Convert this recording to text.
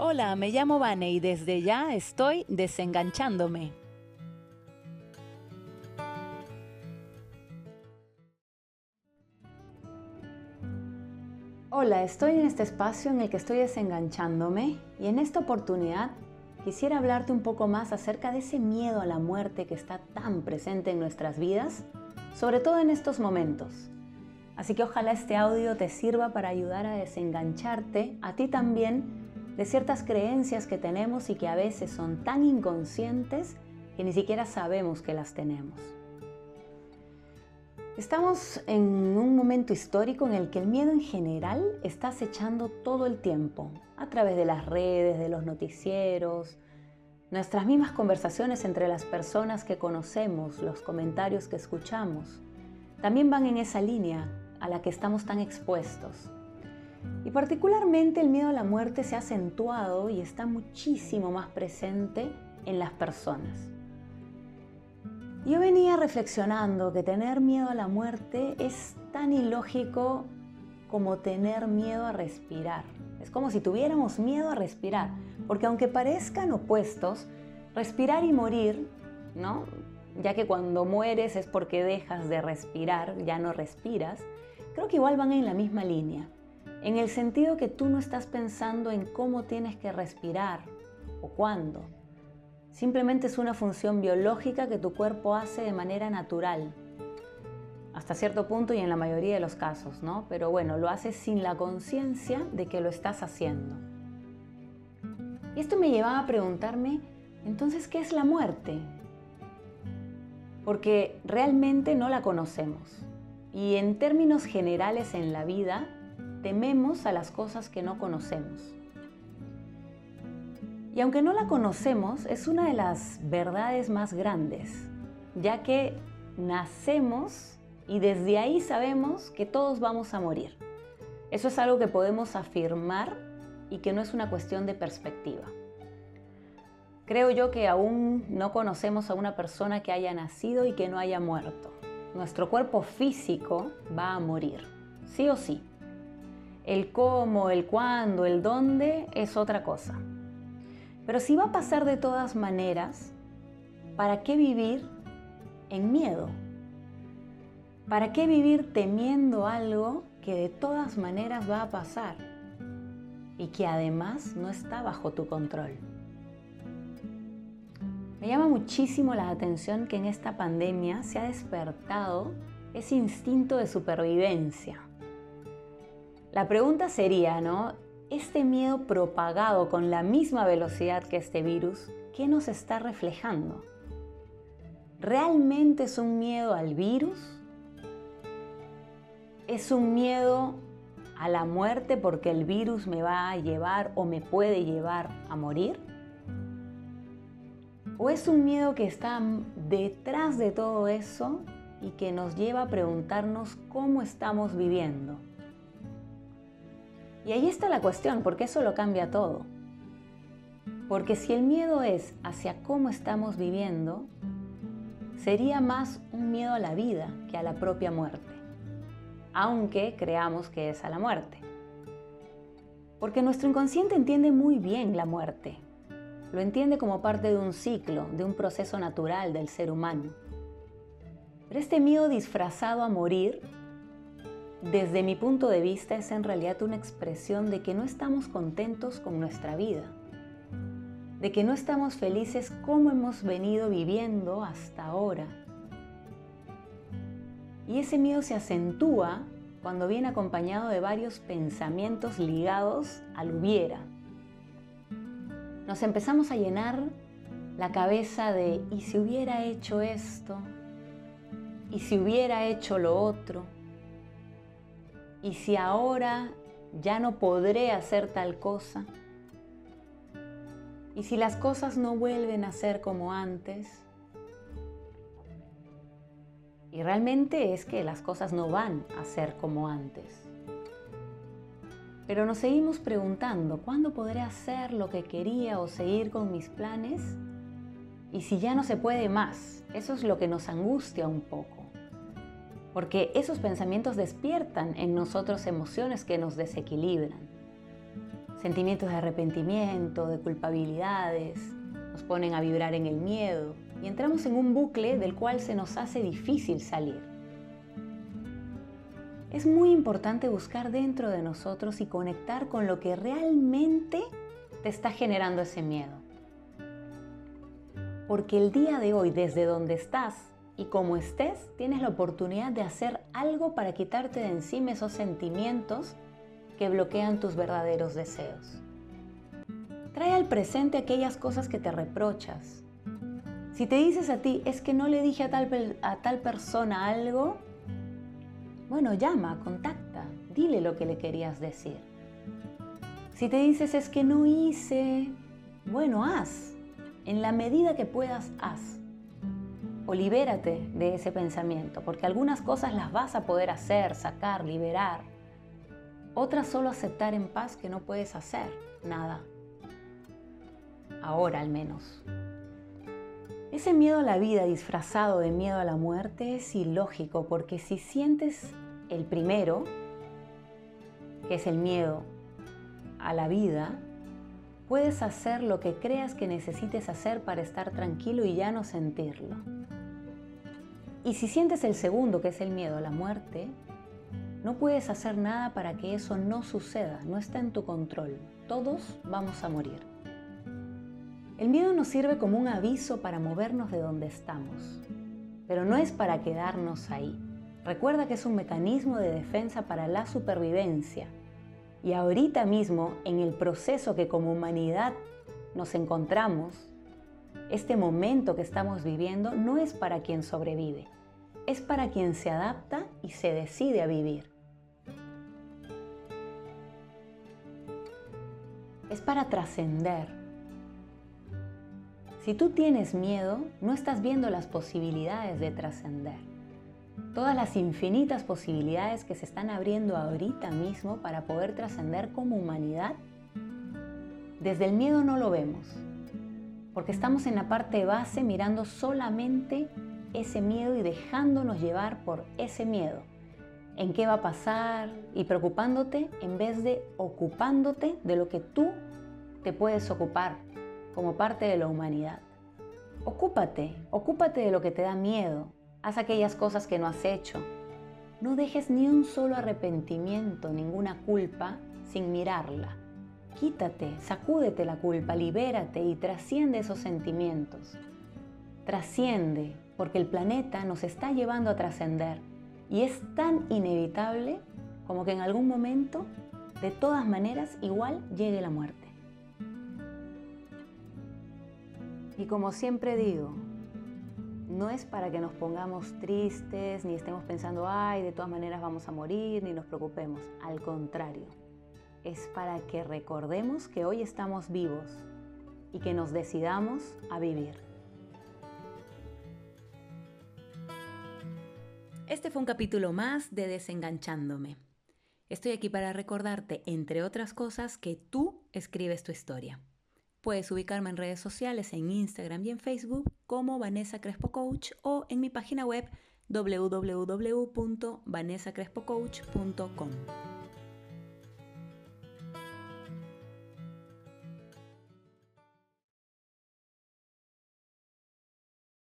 Hola, me llamo Vane y desde ya estoy desenganchándome. Hola, estoy en este espacio en el que estoy desenganchándome y en esta oportunidad quisiera hablarte un poco más acerca de ese miedo a la muerte que está tan presente en nuestras vidas, sobre todo en estos momentos. Así que ojalá este audio te sirva para ayudar a desengancharte a ti también de ciertas creencias que tenemos y que a veces son tan inconscientes que ni siquiera sabemos que las tenemos. Estamos en un momento histórico en el que el miedo en general está acechando todo el tiempo, a través de las redes, de los noticieros, nuestras mismas conversaciones entre las personas que conocemos, los comentarios que escuchamos, también van en esa línea a la que estamos tan expuestos. Y particularmente el miedo a la muerte se ha acentuado y está muchísimo más presente en las personas. Yo venía reflexionando que tener miedo a la muerte es tan ilógico como tener miedo a respirar. Es como si tuviéramos miedo a respirar, porque aunque parezcan opuestos, respirar y morir, ¿no? Ya que cuando mueres es porque dejas de respirar, ya no respiras, creo que igual van en la misma línea en el sentido que tú no estás pensando en cómo tienes que respirar o cuándo. Simplemente es una función biológica que tu cuerpo hace de manera natural. Hasta cierto punto y en la mayoría de los casos, ¿no? Pero bueno, lo haces sin la conciencia de que lo estás haciendo. Y esto me llevaba a preguntarme, entonces, ¿qué es la muerte? Porque realmente no la conocemos. Y en términos generales en la vida, tememos a las cosas que no conocemos. Y aunque no la conocemos, es una de las verdades más grandes, ya que nacemos y desde ahí sabemos que todos vamos a morir. Eso es algo que podemos afirmar y que no es una cuestión de perspectiva. Creo yo que aún no conocemos a una persona que haya nacido y que no haya muerto. Nuestro cuerpo físico va a morir, sí o sí. El cómo, el cuándo, el dónde es otra cosa. Pero si va a pasar de todas maneras, ¿para qué vivir en miedo? ¿Para qué vivir temiendo algo que de todas maneras va a pasar y que además no está bajo tu control? Me llama muchísimo la atención que en esta pandemia se ha despertado ese instinto de supervivencia la pregunta sería, ¿no? Este miedo propagado con la misma velocidad que este virus, ¿qué nos está reflejando? ¿Realmente es un miedo al virus? ¿Es un miedo a la muerte porque el virus me va a llevar o me puede llevar a morir? ¿O es un miedo que está detrás de todo eso y que nos lleva a preguntarnos cómo estamos viviendo? Y ahí está la cuestión, porque eso lo cambia todo. Porque si el miedo es hacia cómo estamos viviendo, sería más un miedo a la vida que a la propia muerte, aunque creamos que es a la muerte. Porque nuestro inconsciente entiende muy bien la muerte, lo entiende como parte de un ciclo, de un proceso natural del ser humano. Pero este miedo disfrazado a morir desde mi punto de vista es en realidad una expresión de que no estamos contentos con nuestra vida, de que no estamos felices como hemos venido viviendo hasta ahora. Y ese miedo se acentúa cuando viene acompañado de varios pensamientos ligados al hubiera. Nos empezamos a llenar la cabeza de ¿y si hubiera hecho esto? ¿Y si hubiera hecho lo otro? ¿Y si ahora ya no podré hacer tal cosa? ¿Y si las cosas no vuelven a ser como antes? Y realmente es que las cosas no van a ser como antes. Pero nos seguimos preguntando, ¿cuándo podré hacer lo que quería o seguir con mis planes? Y si ya no se puede más, eso es lo que nos angustia un poco porque esos pensamientos despiertan en nosotros emociones que nos desequilibran. Sentimientos de arrepentimiento, de culpabilidades, nos ponen a vibrar en el miedo y entramos en un bucle del cual se nos hace difícil salir. Es muy importante buscar dentro de nosotros y conectar con lo que realmente te está generando ese miedo. Porque el día de hoy, desde donde estás y como estés, tienes la oportunidad de hacer algo para quitarte de encima esos sentimientos que bloquean tus verdaderos deseos. Trae al presente aquellas cosas que te reprochas. Si te dices a ti, es que no le dije a tal, a tal persona algo, bueno, llama, contacta, dile lo que le querías decir. Si te dices, es que no hice, bueno, haz. En la medida que puedas, haz. O libérate de ese pensamiento, porque algunas cosas las vas a poder hacer, sacar, liberar. Otras solo aceptar en paz que no puedes hacer nada. Ahora al menos. Ese miedo a la vida disfrazado de miedo a la muerte es ilógico porque si sientes el primero, que es el miedo a la vida, puedes hacer lo que creas que necesites hacer para estar tranquilo y ya no sentirlo. Y si sientes el segundo, que es el miedo a la muerte, no puedes hacer nada para que eso no suceda, no está en tu control. Todos vamos a morir. El miedo nos sirve como un aviso para movernos de donde estamos, pero no es para quedarnos ahí. Recuerda que es un mecanismo de defensa para la supervivencia y ahorita mismo, en el proceso que como humanidad nos encontramos, este momento que estamos viviendo no es para quien sobrevive, es para quien se adapta y se decide a vivir. Es para trascender. Si tú tienes miedo, no estás viendo las posibilidades de trascender todas las infinitas posibilidades que se están abriendo ahorita mismo para poder trascender como humanidad, desde el miedo no lo vemos, porque estamos en la parte base mirando solamente ese miedo y dejándonos llevar por ese miedo, en qué va a pasar y preocupándote en vez de ocupándote de lo que tú te puedes ocupar como parte de la humanidad. Ocúpate, ocúpate de lo que te da miedo, Haz aquellas cosas que no has hecho. No dejes ni un solo arrepentimiento, ninguna culpa sin mirarla. Quítate, sacúdete la culpa, libérate y trasciende esos sentimientos. Trasciende, porque el planeta nos está llevando a trascender y es tan inevitable como que en algún momento, de todas maneras, igual llegue la muerte. Y como siempre digo, no es para que nos pongamos tristes, ni estemos pensando, ay, de todas maneras vamos a morir, ni nos preocupemos. Al contrario, es para que recordemos que hoy estamos vivos y que nos decidamos a vivir. Este fue un capítulo más de Desenganchándome. Estoy aquí para recordarte, entre otras cosas, que tú escribes tu historia. Puedes ubicarme en redes sociales, en Instagram y en Facebook como Vanessa Crespo Coach o en mi página web www.vanessacrespocoach.com.